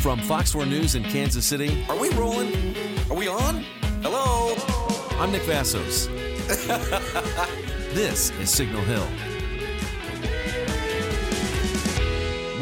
From Fox 4 News in Kansas City, Are we rolling? Are we on? Hello? I'm Nick Vasos. this is Signal Hill.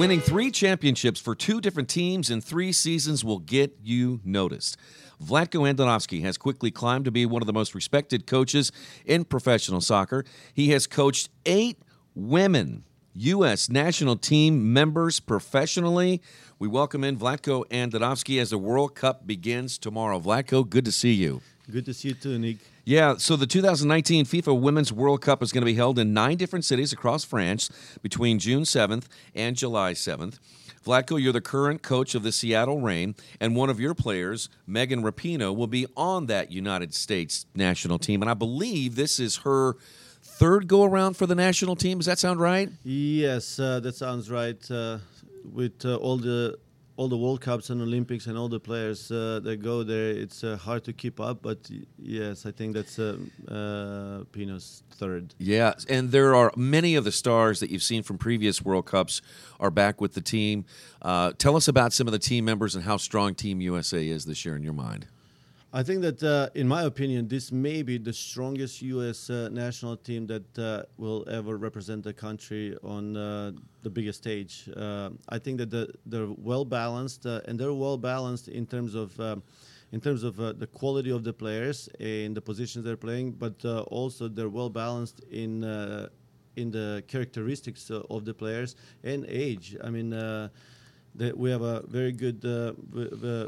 Winning three championships for two different teams in three seasons will get you noticed. Vlatko Andonovski has quickly climbed to be one of the most respected coaches in professional soccer. He has coached eight women U.S. national team members professionally. We welcome in Vlatko Andonovski as the World Cup begins tomorrow. Vlatko, good to see you. Good to see you too, Nick. Yeah, so the 2019 FIFA Women's World Cup is going to be held in nine different cities across France between June 7th and July 7th. Vlatko, you're the current coach of the Seattle Reign, and one of your players, Megan Rapinoe, will be on that United States national team. And I believe this is her third go around for the national team. Does that sound right? Yes, uh, that sounds right. Uh, with uh, all the all the World Cups and Olympics and all the players uh, that go there, it's uh, hard to keep up. But y- yes, I think that's uh, uh, Pinoe's third. Yeah, and there are many of the stars that you've seen from previous World Cups are back with the team. Uh, tell us about some of the team members and how strong Team USA is this year in your mind. I think that, uh, in my opinion, this may be the strongest U.S. Uh, national team that uh, will ever represent the country on uh, the biggest stage. Uh, I think that the, they're well balanced, uh, and they're well balanced in terms of. Um, in terms of the quality of the players and the positions they're playing, but also they're well balanced in in the characteristics of the players and age. I mean, we have a very good, uh,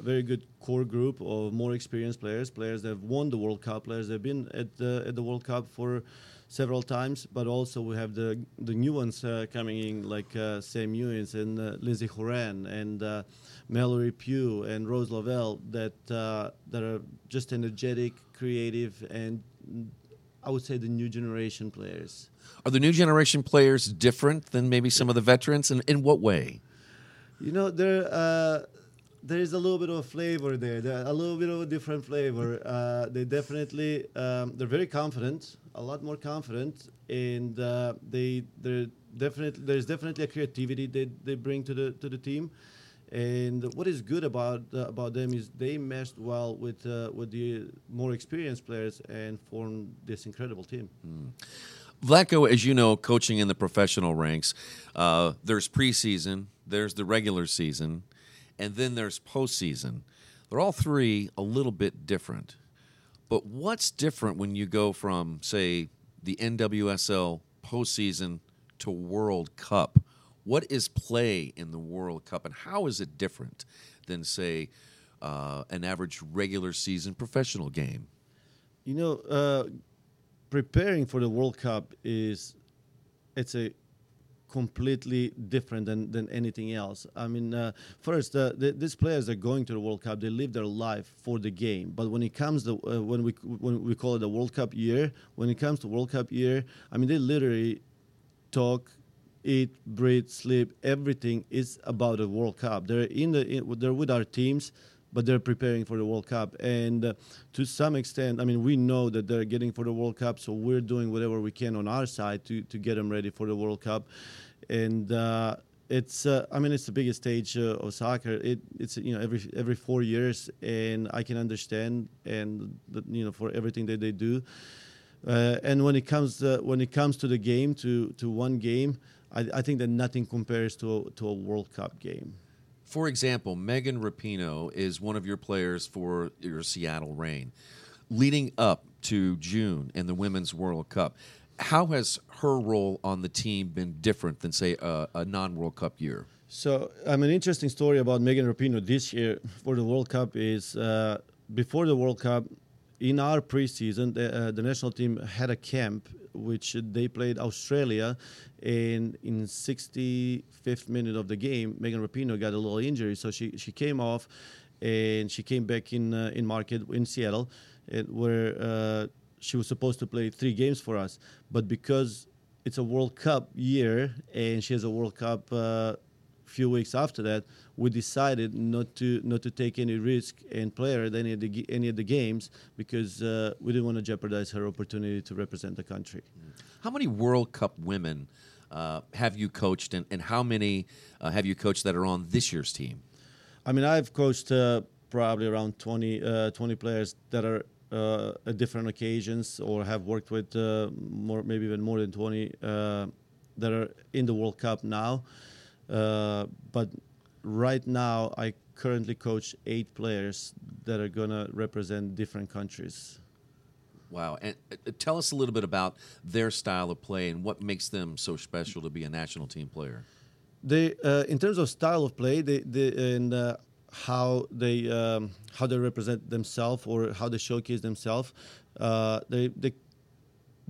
very good core group of more experienced players, players that have won the World Cup, players that have been at the at the World Cup for several times, but also we have the the new ones uh, coming in like uh, Sam Mewis and uh, Lindsey Horan and uh, Mallory Pugh and Rose Lavelle that uh, that are just energetic, creative, and I would say the new generation players. Are the new generation players different than maybe some of the veterans, and in what way? You know, there uh, there is a little bit of flavor there. There a little bit of a different flavor. Uh, they definitely um, they're very confident, a lot more confident, and uh, they they're definitely there's definitely a creativity they, they bring to the to the team. And what is good about uh, about them is they meshed well with uh, with the more experienced players and formed this incredible team. Vlatko, as you know, coaching in the professional ranks, uh, there's preseason, there's the regular season, and then there's postseason. They're all three a little bit different. But what's different when you go from, say, the NWSL postseason to World Cup? What is play in the World Cup, and how is it different than, say, uh, an average regular season professional game? You know, uh, preparing for the World Cup is it's a completely different than, than anything else. I mean, uh, first, uh, the, these players are going to the World Cup. They live their life for the game. But when it comes to uh, when we when we call it the World Cup year, when it comes to World Cup year, I mean, they literally talk. Eat, breathe, sleep. Everything is about the World Cup. They're in the in, they're with our teams but they're preparing for the World Cup. And uh, to some extent, I mean, we know that they're getting for the World Cup, so we're doing whatever we can on our side to, to get them ready for the World Cup. And uh, it's, uh, I mean, it's the biggest stage uh, of soccer. It, it's you know every every four years, and I can understand and the, you know for everything that they do. Uh, and when it comes uh, when it comes to the game, to to one game, I, I think that nothing compares to a, to a World Cup game. For example, Megan Rapinoe is one of your players for your Seattle Reign. Leading up to June and the Women's World Cup, how has her role on the team been different than, say, a, a non World Cup year? So, um, an interesting story about Megan Rapinoe this year for the World Cup is uh, before the World Cup, in our preseason, the, uh, the national team had a camp which they played Australia, and in 65th minute of the game, Megan Rapinoe got a little injury, so she she came off, and she came back in uh, in market in Seattle, and where uh, she was supposed to play three games for us, but because it's a World Cup year and she has a World Cup uh, few weeks after that, we decided not to not to take any risk and play her at any of the any of the games because uh, we didn't want to jeopardize her opportunity to represent the country. How many World Cup women uh, have you coached, and, and how many uh, have you coached that are on this year's team? I mean, I've coached uh, probably around 20, uh, 20 players that are uh, at different occasions or have worked with uh, more, maybe even more than 20 uh, that are in the World Cup now. Uh, but right now, I currently coach eight players that are going to represent different countries. Wow. And uh, tell us a little bit about their style of play and what makes them so special to be a national team player. They, uh, in terms of style of play, they, they and uh, how they um, how they represent themselves or how they showcase themselves, uh, they they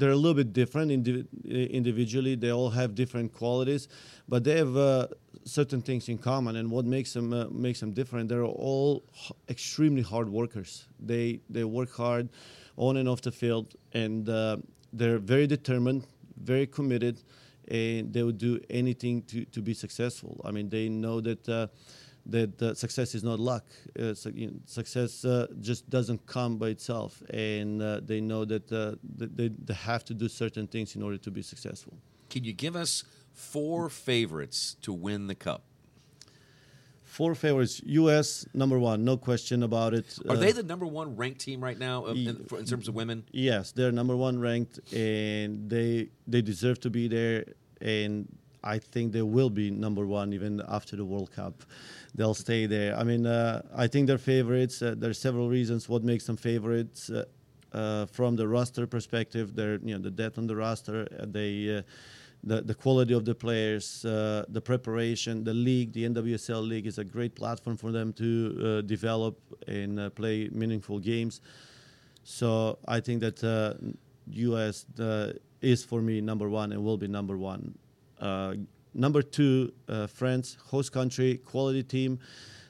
they're a little bit different indiv- individually. They all have different qualities, but they have uh, certain things in common. And what makes them uh, makes them different? They're all h- extremely hard workers. They they work hard on and off the field, and uh, they're very determined, very committed, and they would do anything to, to be successful. I mean, they know that uh, that uh, success is not luck. Uh, su- you know, success uh, just doesn't come by itself, and uh, they know that, uh, that they, they have to do certain things in order to be successful. Can you give us four favorites to win the cup? Four favorites: U.S. number one, no question about it. Are Uh, they the number one ranked team right now uh, in, for- in terms of women? Yes, they're number one ranked, and they they deserve to be there. And I think they will be number one even after the World Cup. They'll stay there. I mean, uh, I think they're favorites. Uh, there are several reasons what makes them favorites. Uh, uh, from the roster perspective, they're you know the depth on the roster. Uh, they uh, the, the quality of the players, uh, the preparation, the league, the NWSL league is a great platform for them to uh, develop and uh, play meaningful games. So I think that U.S. Is for me number one and will be number one. Uh, number two, uh, France, host country, quality team,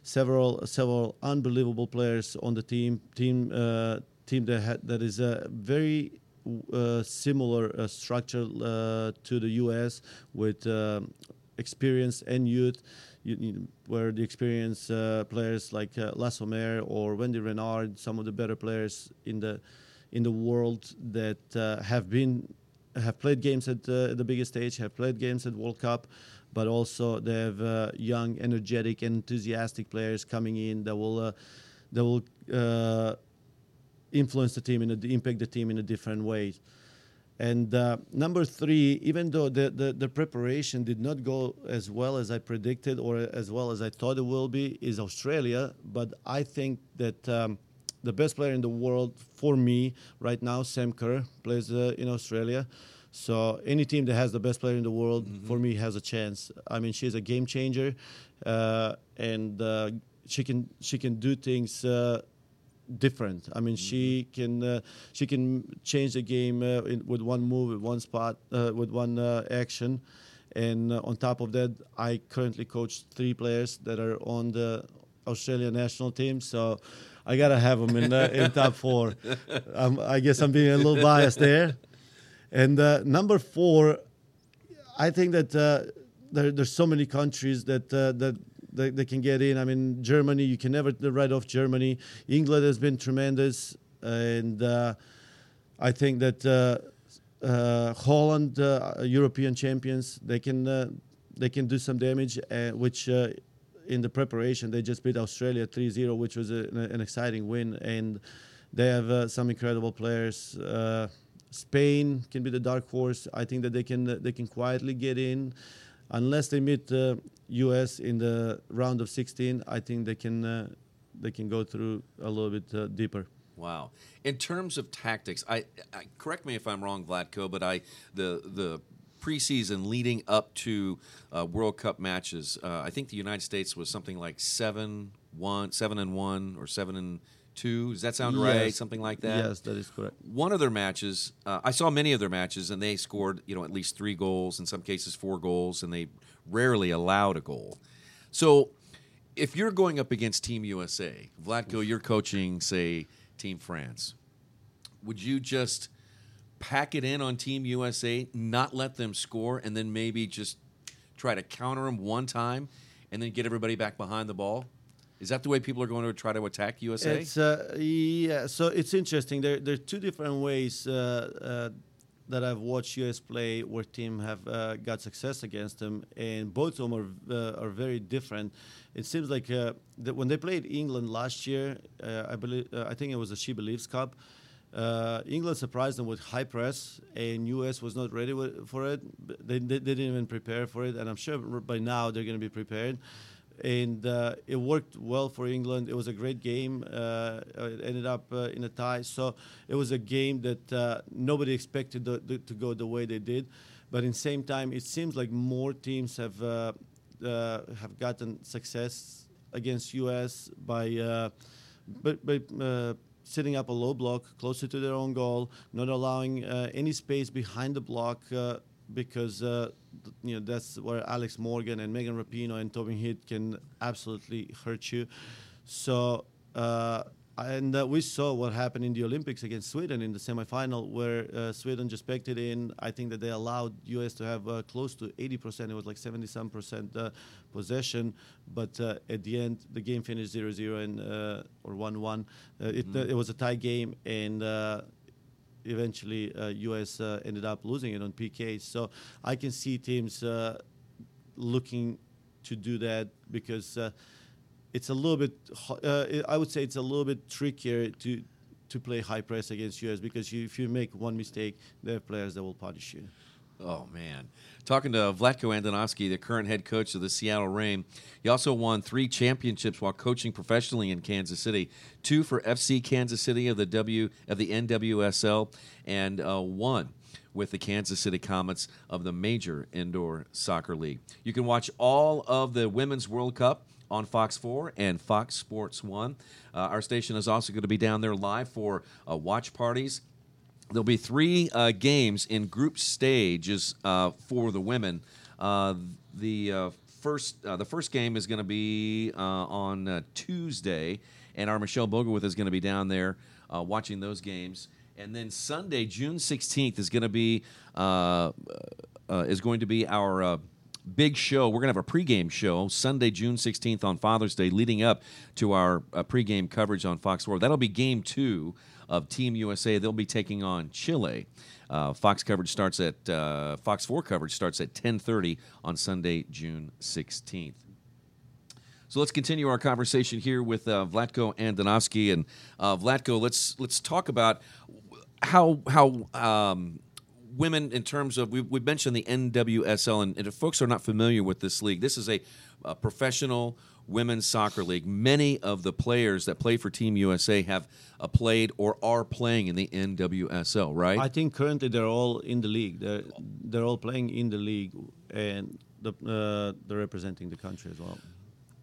several several unbelievable players on the team. Team uh, team that ha- that is a very uh, similar uh, structure uh, to the U.S. with experience and youth. You, you, where the experienced players like uh, or Wendie Renard, some of the better players in the in the world that have been have played games at uh, the biggest stage, have played games at World Cup, but also they have uh, young, energetic, enthusiastic players coming in that will uh, that will uh, influence the team and impact the team in a different way. And uh, number three, even though the, the, the preparation did not go as well as I predicted or as well as I thought it will be, is Australia. But I think that um, the best player in the world for me right now, Sam Kerr, plays uh, in Australia. So any team that has the best player in the world for me has a chance. I mean, she's a game changer, uh, and uh, she can she can do things uh, different. I mean, she can uh, she can change the game uh, in, with one move, with one spot, uh, with one uh, action. And uh, on top of that, I currently coach three players that are on the Australian national team. So I gotta have them in uh, in top four. Um, I guess I'm being a little biased there. And uh, number four, I think that uh, there, there's so many countries that uh, that they, they can get in. I mean, Germany, you can never write off Germany. England has been tremendous, and uh, I think that uh, uh, Holland, uh, European champions, they can uh, they can do some damage. Uh, which uh, in the preparation they just beat Australia 3-0, which was a, an exciting win, and they have uh, some incredible players. Uh, Spain can be the dark horse. I think that they can they can quietly get in, unless they meet uh, U.S. in the round of 16. I think they can uh, they can go through a little bit uh, deeper. Wow. In terms of tactics, I, I correct me if I'm wrong, Vlatko, but I the the preseason leading up to uh, World Cup matches, uh, I think the United States was something like seven one, seven and one, or seven and two. Does that sound right? Something like that. Yes, that is correct. One of their matches, uh, I saw many of their matches, and they scored, you know, at least three goals, in some cases four goals, and they rarely allowed a goal. So, if you're going up against Team USA, Vlatko, you're coaching, say, Team France, would you just pack it in on Team USA, not let them score, and then maybe just try to counter them one time, and then get everybody back behind the ball? Is that the way people are going to try to attack USA? It's uh, yeah. So it's interesting. There, there are two different ways uh, uh, that I've watched US play where team have uh, got success against them, and both of them are uh, are very different. It seems like uh, when they played England last year, I believe I think it was the She Believes Cup. Uh, England surprised them with high press, and US was not ready for it. They, they, they didn't even prepare for it, and I'm sure by now they're going to be prepared and uh, it worked well for England. It was a great game. Uh, it ended up uh, in a tie, so it was a game that uh, nobody expected the, the, to go the way they did. But in the same time, it seems like more teams have uh, have gotten success against US by by uh, setting up a low block closer to their own goal, not allowing uh, any space behind the block uh, because uh, th- you know that's where Alex Morgan and Megan Rapinoe and Tobin Heath can absolutely hurt you. So. And uh, we saw what happened in the Olympics against Sweden in the semifinal, where uh, Sweden just packed it in. I think that they allowed US to have uh, close to 80%. It was like 70 some percent uh, possession, but uh, at the end, the game finished 0-0 and uh, or 1-1. Uh, it, uh, it was a tie game, and uh, eventually uh, US uh, ended up losing it on PKs. So I can see teams uh, looking to do that because uh, it's a little bit. Uh, I would say it's a little bit trickier to to play high press against US because you, if you make one mistake, there are players that will punish you. Oh man! Talking to Vlatko Andonovski, the current head coach of the Seattle Reign, he also won three championships while coaching professionally in Kansas City. Two for FC Kansas City of the W of the NWSL, and uh, one with the Kansas City Comets of the Major Indoor Soccer League. You can watch all of the Women's World Cup on Fox 4 and Fox Sports 1. Uh, our station is also going to be down there live for uh, watch parties There'll be three uh, games in group stages uh, for the women. Uh, the uh, first the first game is going to be on Tuesday, and our Michelle Bogerwith is going to be down there watching those games. And then Sunday, June 16th, is going to be is going to be our big show. We're going to have a pregame show Sunday, June 16th on Father's Day, leading up to our uh, pregame coverage on Fox 4. That'll be game two of Team USA. They'll be taking on Chile. Uh, Fox coverage starts at uh, Fox 4 coverage starts at 10:30 on Sunday, June 16th. So let's continue our conversation here with uh, Vlatko Andonovski and uh, Vlatko. Let's let's talk about how how um, women in terms of we we mentioned the NWSL and, and if folks are not familiar with this league, this is a, a professional women's soccer league. Many of the players that play for Team USA have uh, played or are playing in the NWSL, right? I think currently they're all in the league. They're they're all playing in the league, and the, uh, they're representing the country as well.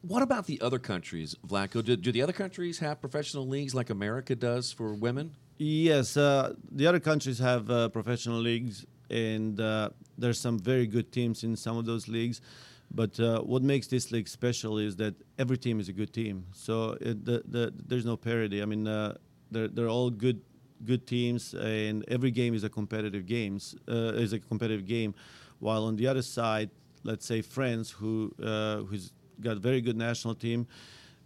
what about the other countries, Vlatko? Do, do the other countries have professional leagues like America does for women? Yes, uh, the other countries have uh, professional leagues, and uh, there's some very good teams in some of those leagues. But uh, what makes this league special is that every team is a good team. So it, the, the, there's no parity. I mean, uh, they're they're all good good teams, and every game is a competitive games uh, is a competitive game. While on the other side, let's say France, who uh, who's got a very good national team,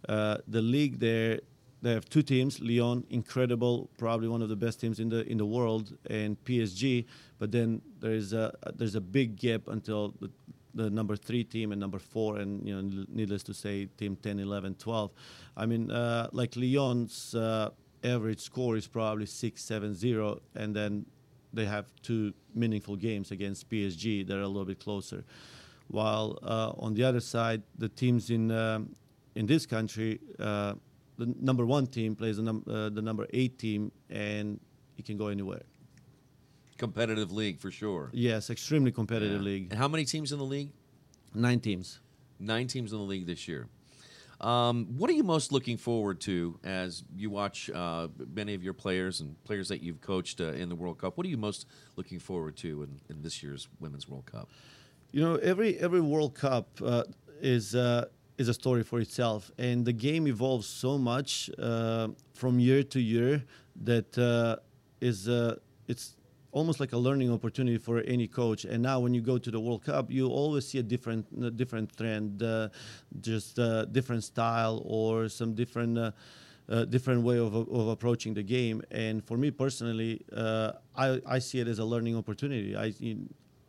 uh, the league there they have two teams: Lyon, incredible, probably one of the best teams in the in the world, and PSG. But then there is a there's a big gap until the, the number three team and number four, and you know, needless to say, team 10, 11, 12. I mean, uh, like Lyon's uh, average score is probably six, seven, zero, and then they have two meaningful games against PSG that are a little bit closer. While uh, on the other side, the teams in um, in this country, uh, the number one team plays the, num- uh, the number eight team, and it can go anywhere. Competitive league for sure. Yes, extremely competitive Yeah. league. And how many teams in the league? Nine teams. Nine teams in the league this year. Um, what are you most looking forward to as you watch uh, many of your players and players that you've coached uh, in the World Cup? What are you most looking forward to in, in this year's Women's World Cup? You know, every every World Cup uh, is uh, is a story for itself, and the game evolves so much uh, from year to year that uh, is uh, it's almost like a learning opportunity for any coach. And now, when you go to the World Cup, you always see a different a different trend, uh, just uh, different style or some different. Uh, different way of, of approaching the game, and for me personally, I, I see it as a learning opportunity. I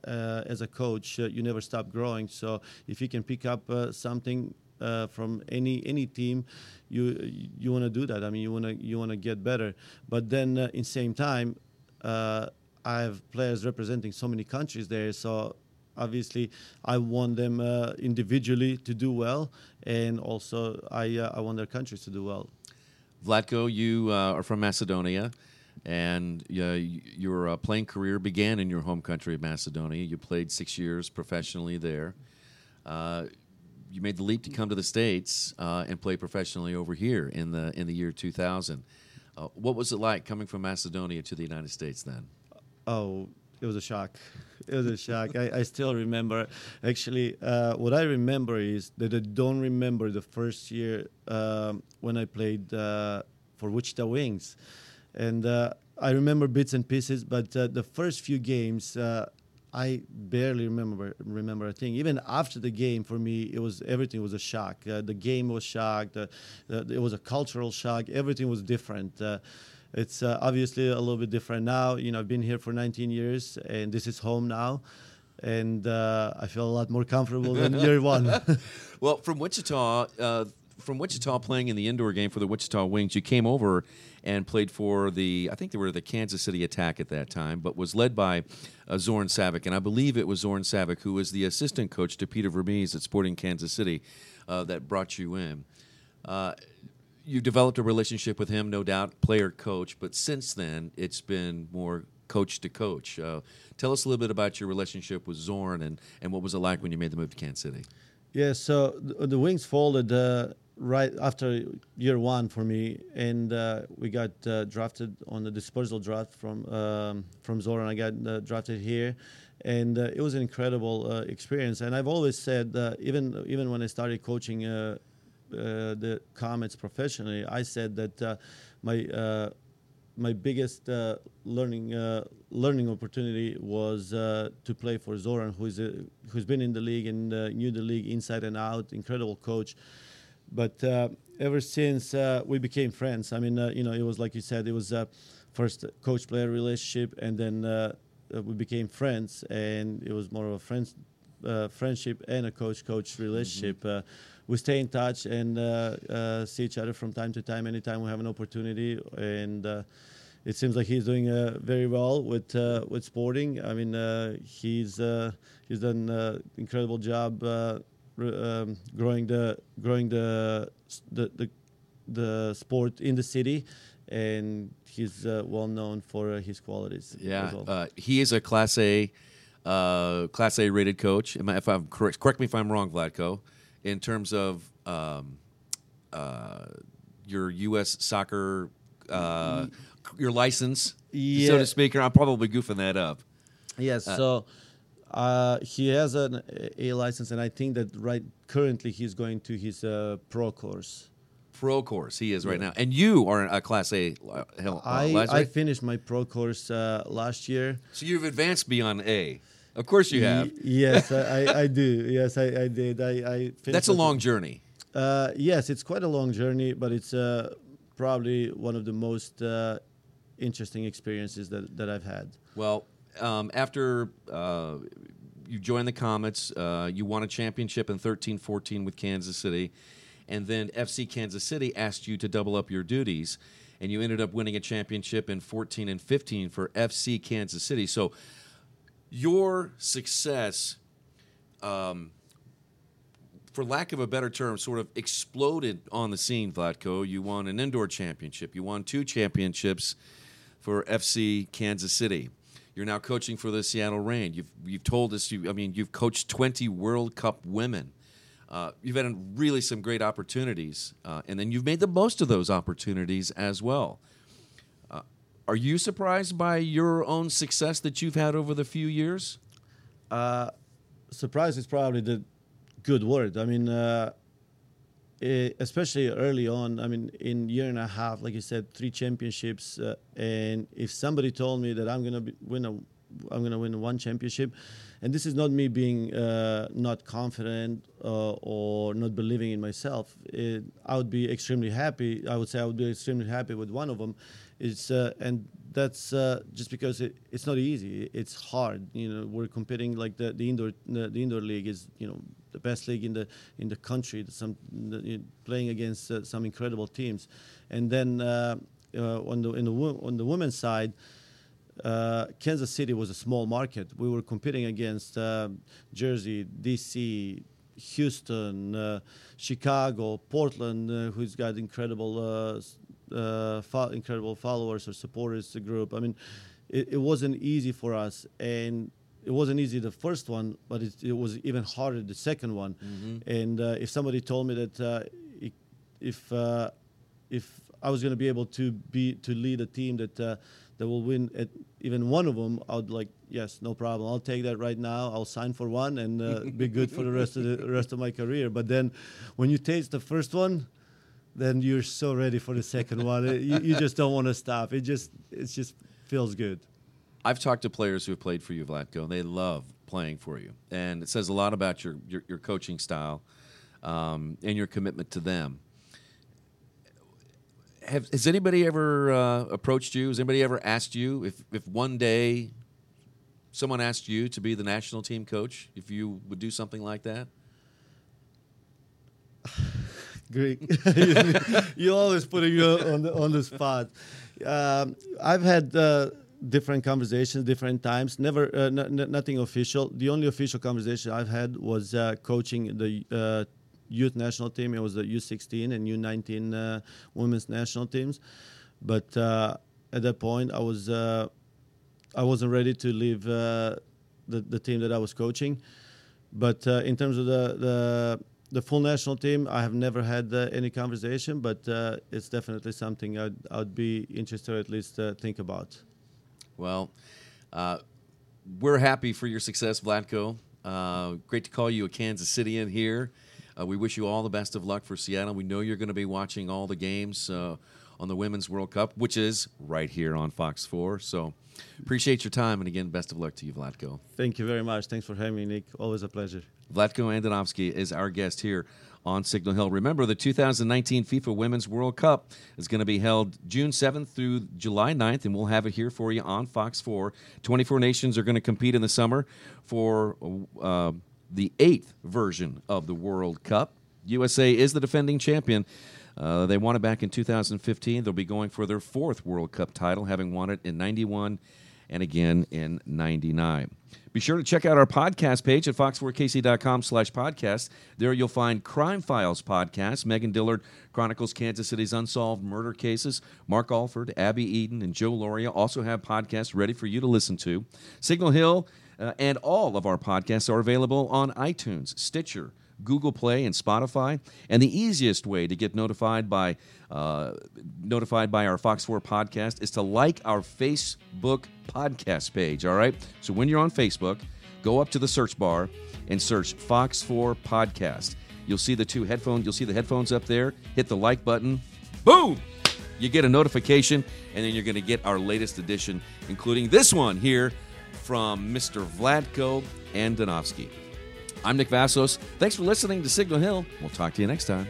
as a coach, uh, you never stop growing. So if you can pick up uh, something uh, from any any team, you you want to do that. I mean, you want to you want to get better. But then uh, in the same time, uh, I have players representing so many countries there. So obviously, I want them individually to do well, and also I I want their countries to do well. Vlatko, you are from Macedonia and uh, your uh, playing career began in your home country of Macedonia. You played six years professionally there. Uh, you made the leap to come to the states uh, and play professionally over here in the in the year 2000. Uh, what was it like coming from Macedonia to the United States then? Oh, it was a shock. It was a shock. I, I still remember. Actually, uh, what I remember is that I don't remember the first year um, when I played for Wichita Wings and uh, I remember bits and pieces. But uh, the first few games, uh, I barely remember remember a thing. Even after the game, for me, it was everything was a shock. Uh, the game was shocked. Uh, it was a cultural shock. Everything was different. Uh, it's obviously a little bit different now. You know, I've been here for 19 years, and this is home now and uh, I feel a lot more comfortable than year one. well, from Wichita, uh, from Wichita playing in the indoor game for the Wichita Wings, you came over and played for the, I think they were the Kansas City Attack at that time, but was led by uh, Zoran Savic. And I believe it was Zoran Savic who was the assistant coach to Peter Vermes at Sporting Kansas City uh, that brought you in. Uh, you developed a relationship with him, no doubt, player coach, but since then it's been more coach to coach. Uh, tell us a little bit about your relationship with Zoran and, and what was it like when you made the move to Kansas City? Yeah, so the, the Wings folded uh, right after year one for me, and uh, we got uh, drafted on the dispersal draft from um, from Zoran. I got uh, drafted here, and uh, it was an incredible uh, experience. And I've always said, even even when I started coaching the Comets professionally, I said that my my biggest uh, learning uh, learning opportunity was uh, to play for Zoran, who's a, who's been in the league and knew the league inside and out. Incredible coach, but uh, ever since uh, we became friends, I mean, uh, you know, it was like you said, it was a first coach-player relationship, and then we became friends, and it was more of a friends, friendship and a coach-coach relationship. Mm-hmm. we stay in touch and see each other from time to time, anytime we have an opportunity, and it seems like he's doing uh, very well with uh, with Sporting. I mean, uh, he's he's done an incredible job um, growing the growing the, the the the sport in the city, and he's uh, well known for uh, his qualities. Yeah, well. uh, he is a Class A, uh, Class A rated coach. If I'm correct, correct me if I'm wrong, Vlatko. In terms of um, uh, your U.S. soccer, uh, your license, yeah. so to speak, I'm probably goofing that up. Yes. so uh, he has an A license, and I think that right currently he's going to his uh, pro course. Pro course, he is right yeah. now, and you are a Class A. Uh, uh I, I finished my pro course uh, last year. So you've advanced beyond A. Of course you have. Y- yes, I, I, do. Yes, I, I did. I, I That's a long journey. Uh, yes, it's quite a long journey, but it's uh, probably one of the most uh, interesting experiences that, that I've had. Well, um, after uh, you joined the Comets, uh, you won a championship in 13 14 with Kansas City, and then FC Kansas City asked you to double up your duties, and you ended up winning a championship in 14 and 15 for FC Kansas City. So your success. Um, for lack of a better term, sort of exploded on the scene, Vlatko. You won an indoor championship. You won two championships for FC Kansas City. You're now coaching for the Seattle Reign. You've you've told us you. I mean, you've coached 20 World Cup women. Uh, you've had really some great opportunities, uh, and then you've made the most of those opportunities as well. Uh, are you surprised by your own success that you've had over the few years? Uh, surprise is probably the good word. I mean, uh, especially early on. I mean, in year and a half, like you said, three championships. Uh, and if somebody told me that I'm gonna win a, I'm gonna win one championship, and this is not me being uh, not confident uh, or not believing in myself. It, I would be extremely happy. I would say I would be extremely happy with one of them. It's and that's just because it, it's not easy. It's hard. You know, we're competing like the, the indoor the, the indoor league is you know the best league in the in the country. Some playing against uh, some incredible teams, and then uh, uh, on the in the on the women's side. Uh, Kansas City was a small market. We were competing against uh, Jersey, DC, Houston, Chicago, Portland, who's got incredible, uh, fo- incredible followers or supporters. The group. I mean, it, it wasn't easy for us, and it wasn't easy the first one, but it, it was even harder the second one. And uh, if somebody told me that uh, if uh, if I was going to be able to be to lead a team that uh, that will win at even one of them, I would like yes, no problem. I'll take that right now. I'll sign for one and uh, be good for the rest of the rest of my career. But then, when you taste the first one, then you're so ready for the second one. You, you just don't want to stop. It just it just feels good. I've talked to players who have played for you, Vlatko, and they love playing for you. And it says a lot about your, your, your coaching style um, and your commitment to them. Have, has anybody ever uh, approached you? Has anybody ever asked you if, if one day someone asked you to be the national team coach, if you would do something like that? Greek. you always putting you on the on the spot. Um, I've had uh, different conversations, different times. Never, uh, n- nothing official. The only official conversation I've had was uh, coaching the uh, youth national team. It was the U16 and U19 uh, women's national teams. But uh, at that point, I was uh, I wasn't ready to leave the the team that I was coaching. But in terms of the, the the full national team, I have never had uh, any conversation, but uh, it's definitely something I'd, I'd be interested to at least uh, think about. Well, uh, we're happy for your success, Vlatko. Uh, great to call you a Kansas Cityan here. Uh, we wish you all the best of luck for Seattle. We know you're going to be watching all the games uh, on the Women's World Cup, which is right here on Fox 4. So appreciate your time. And again, best of luck to you, Vlatko. Thank you very much. Thanks for having me, Nick. Always a pleasure. Vlatko Andonovski is our guest here on Signal Hill. Remember, the 2019 FIFA Women's World Cup is going to be held June 7th through July 9th, and we'll have it here for you on Fox 4. 24 nations are going to compete in the summer for uh, the eighth version of the World Cup. USA is the defending champion. Uh, they won it back in 2015. They'll be going for their fourth World Cup title, having won it in 91 and again in 99. Be sure to check out our podcast page at fox4kc.com slash podcast. There you'll find Crime Files podcast. Megan Dillard chronicles Kansas City's unsolved murder cases. Mark Alford, Abby Eden, and Joe Lauria also have podcasts ready for you to listen to. Signal Hill uh, and all of our podcasts are available on iTunes, Stitcher, Google Play and Spotify. And the easiest way to get notified by uh, notified by our Fox 4 podcast is to like our Facebook podcast page. All right. So when you're on Facebook, go up to the search bar and search Fox 4 podcast. You'll see the two headphones. You'll see the headphones up there. Hit the like button. Boom. You get a notification, and then you're going to get our latest edition, including this one here from Mr. Vlatko Andonovski. I'm Nick Vasos. Thanks for listening to Signal Hill. We'll talk to you next time.